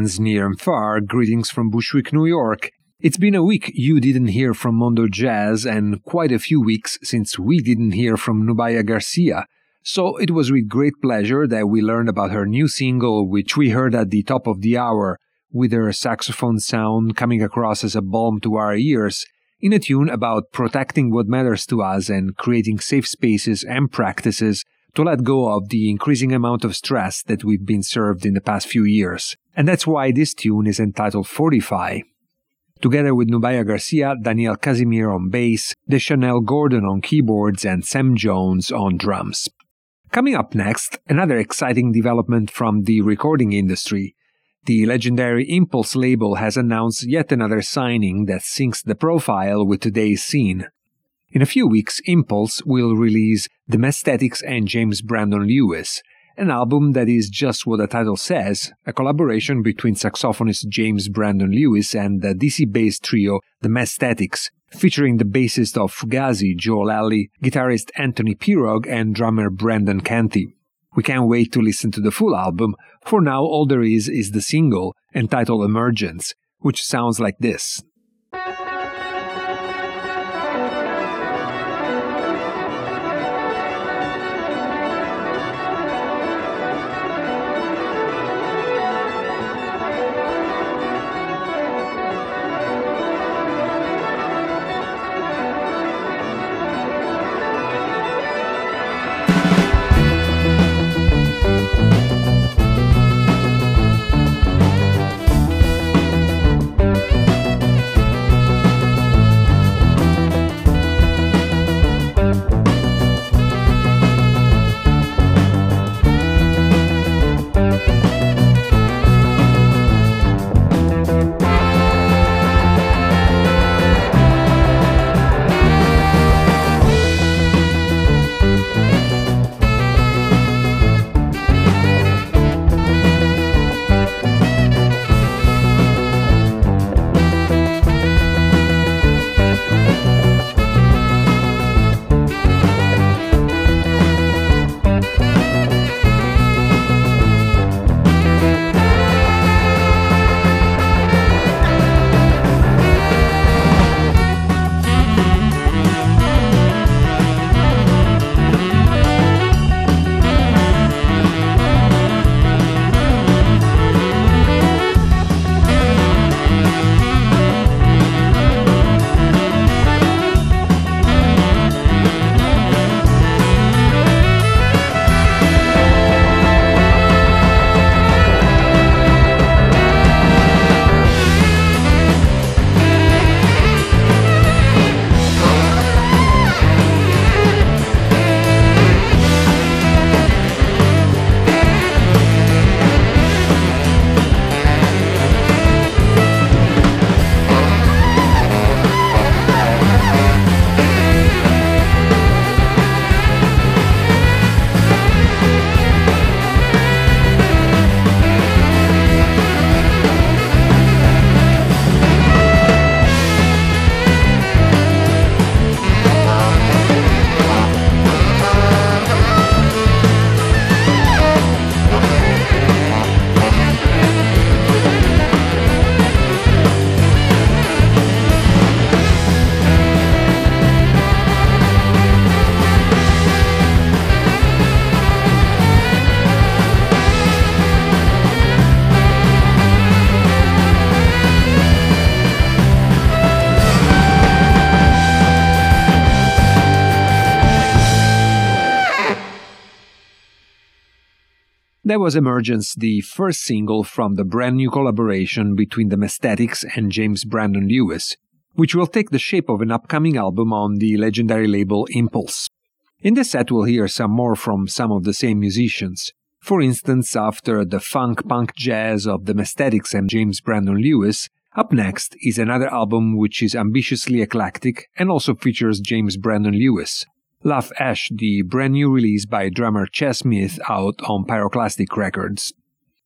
Friends near and far, greetings from Bushwick, New York. It's been a week you didn't hear from Mondo Jazz, and quite a few weeks since we didn't hear from Nubya Garcia. So it was with great pleasure that we learned about her new single, which we heard at the top of the hour, with her saxophone sound coming across as a balm to our ears, in a tune about protecting what matters to us and creating safe spaces and practices to let go of the increasing amount of stress that we've been served in the past few years. And that's why this tune is entitled Fortify. Together with Nubya Garcia, Daniel Casimir on bass, Deschanel Gordon on keyboards, and Sam Jones on drums. Coming up next, another exciting development from the recording industry. The legendary Impulse label has announced yet another signing that syncs the profile with today's scene. In a few weeks, Impulse will release The Messthetics and James Brandon Lewis, an album that is just what the title says a collaboration between saxophonist James Brandon Lewis and the DC based trio The Messthetics, featuring the bassist of Fugazi, Joe Lally, guitarist Anthony Pirog, and drummer Brendan Canty. We can't wait to listen to the full album. For now, all there is is the single, entitled Emergence, which sounds like this. That was Emergence, the first single from the brand new collaboration between The Messthetics and James Brandon Lewis, which will take the shape of an upcoming album on the legendary label Impulse. In this set, we'll hear some more from some of the same musicians. For instance, after the funk punk jazz of The Messthetics and James Brandon Lewis, up next is another album which is ambitiously eclectic and also features James Brandon Lewis. Laugh Ash, the brand new release by drummer Ches Smith out on Pyroclastic Records.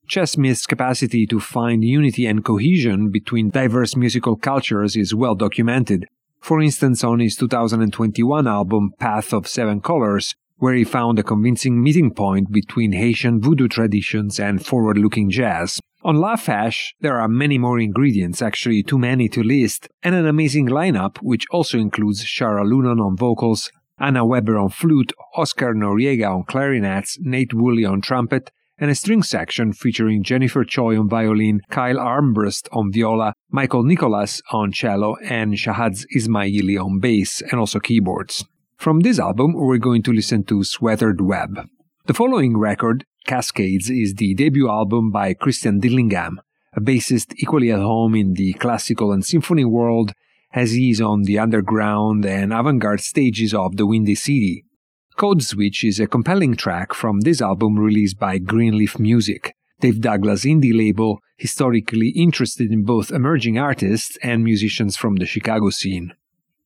Ches Smith's capacity to find unity and cohesion between diverse musical cultures is well documented. For instance, on his 2021 album Path of Seven Colors, where he found a convincing meeting point between Haitian voodoo traditions and forward looking jazz, On Laugh Ash, there are many more ingredients, actually too many to list, and an amazing lineup which also includes Shara Lunon on vocals, Anna Weber on flute, Oscar Noriega on clarinets, Nate Wooley on trumpet, and a string section featuring Jennifer Choi on violin, Kyle Armbrust on viola, Michael Nicholas on cello, and Shahzad Ismaily on bass and also keyboards. From this album, we're going to listen to Sweathered Web. The following record Cascades is the debut album by Christian Dillingham, a bassist equally at home in the classical and symphony world as he is on the underground and avant garde stages of the Windy City. Code Switch is a compelling track from this album released by Greenleaf Music, Dave Douglas indie label historically interested in both emerging artists and musicians from the Chicago scene.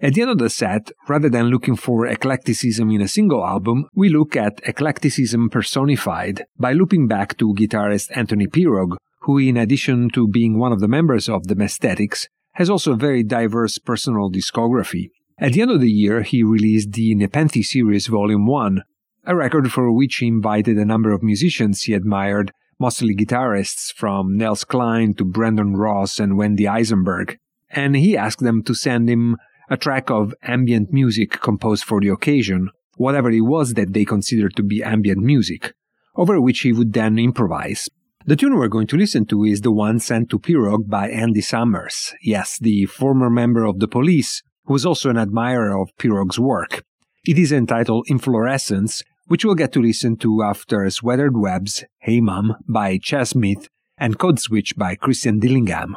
At the end of the set, rather than looking for eclecticism in a single album, we look at eclecticism personified by looping back to guitarist Anthony Pirog, who, in addition to being one of the members of the Messthetics, has also a very diverse personal discography. At the end of the year, he released the Nepenthe Series Volume 1, a record for which he invited a number of musicians he admired, mostly guitarists from Nels Cline to Brandon Ross and Wendy Eisenberg, and he asked them to send him a track of ambient music composed for the occasion, whatever it was that they considered to be ambient music, over which he would then improvise. The tune we're going to listen to is the one sent to Pirog by Andy Summers, yes, the former member of the police, who was also an admirer of Pirog's work. It is entitled Inflorescence, which we'll get to listen to after Sweathered Webs, Hey Mum by Ches Smith, and Code Switch by Christian Dillingham.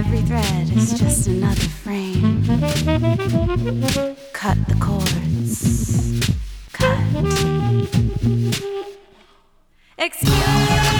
Every thread is just another frame. Cut the cords. Cut. Excuse me.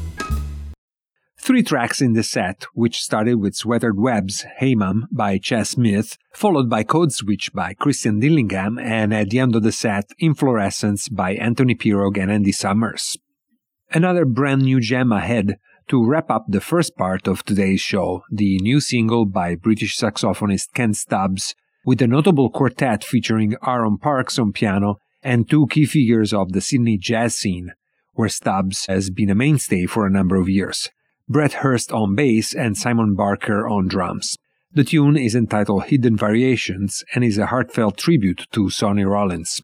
Three tracks in the set, which started with Sweatered Webs, Hey Mum by Ches Smith, followed by Code Switch by Christian Dillingham, and at the end of the set, Inflorescence by Anthony Pirog and Andy Summers. Another brand new gem ahead to wrap up the first part of today's show, the new single by British saxophonist Ken Stubbs, with a notable quartet featuring Aaron Parks on piano and two key figures of the Sydney jazz scene, where Stubbs has been a mainstay for a number of years. Brett Hirst on bass, and Simon Barker on drums. The tune is entitled Hidden Variations and is a heartfelt tribute to Sonny Rollins.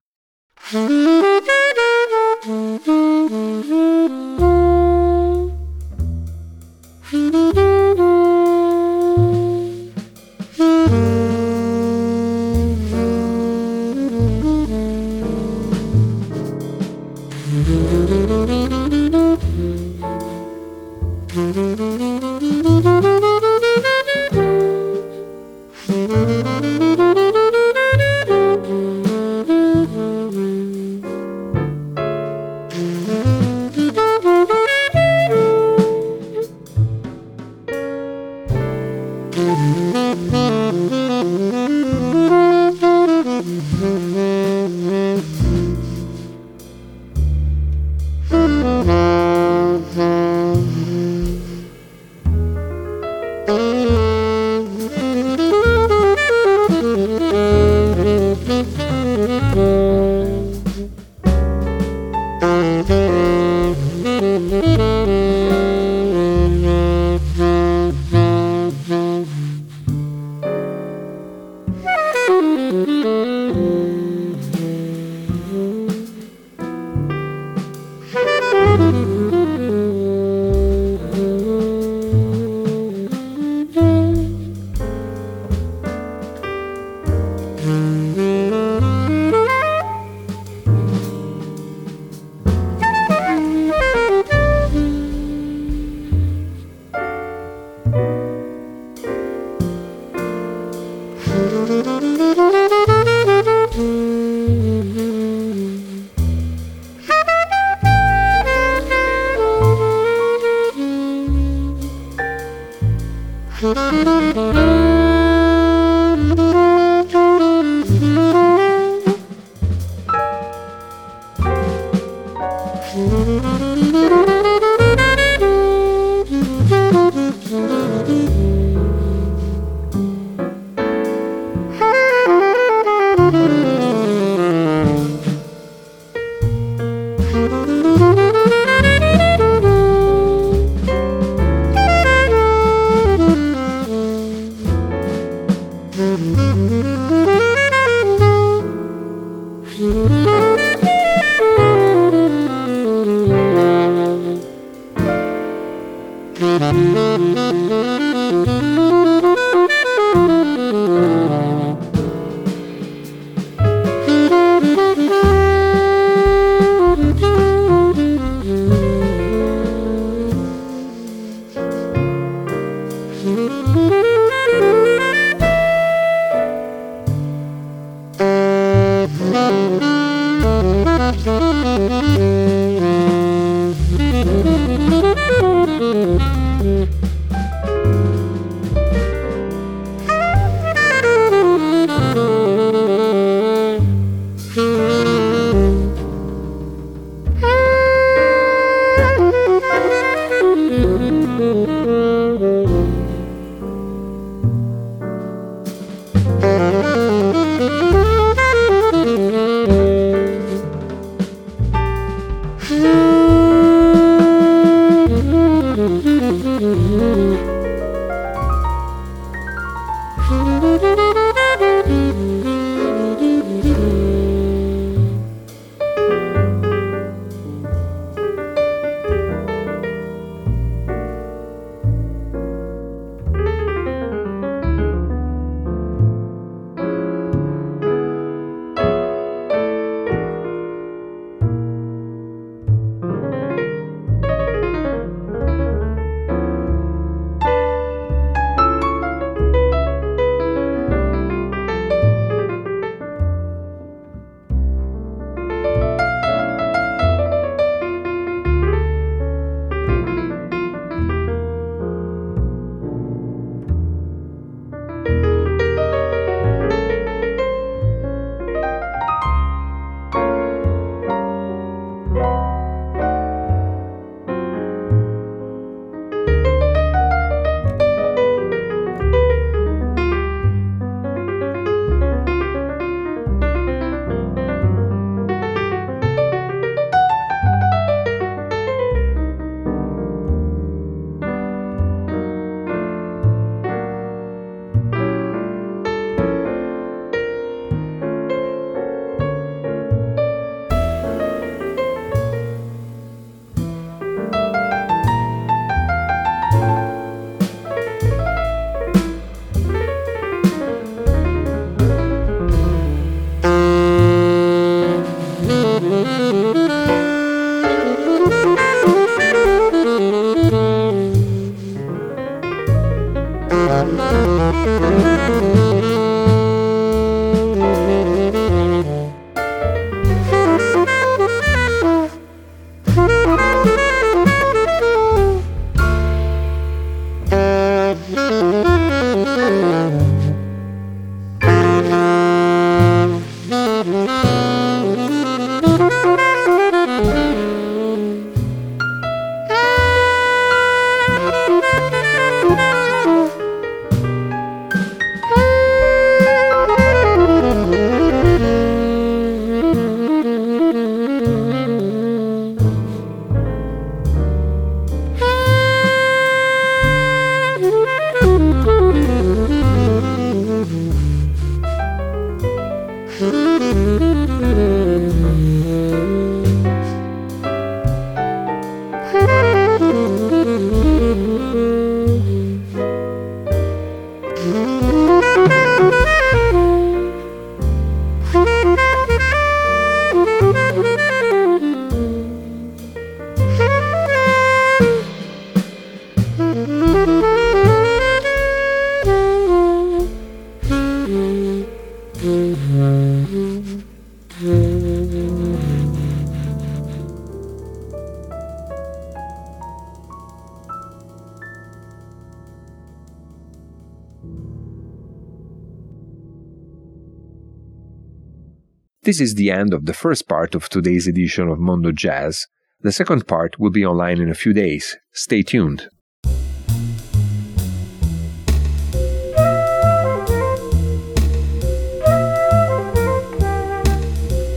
This is the end of the first part of today's edition of Mondo Jazz. The second part will be online in a few days. Stay tuned.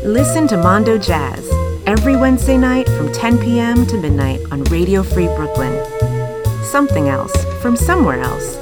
Listen to Mondo Jazz every Wednesday night from 10 p.m. to midnight on Radio Free Brooklyn. Something else from somewhere else.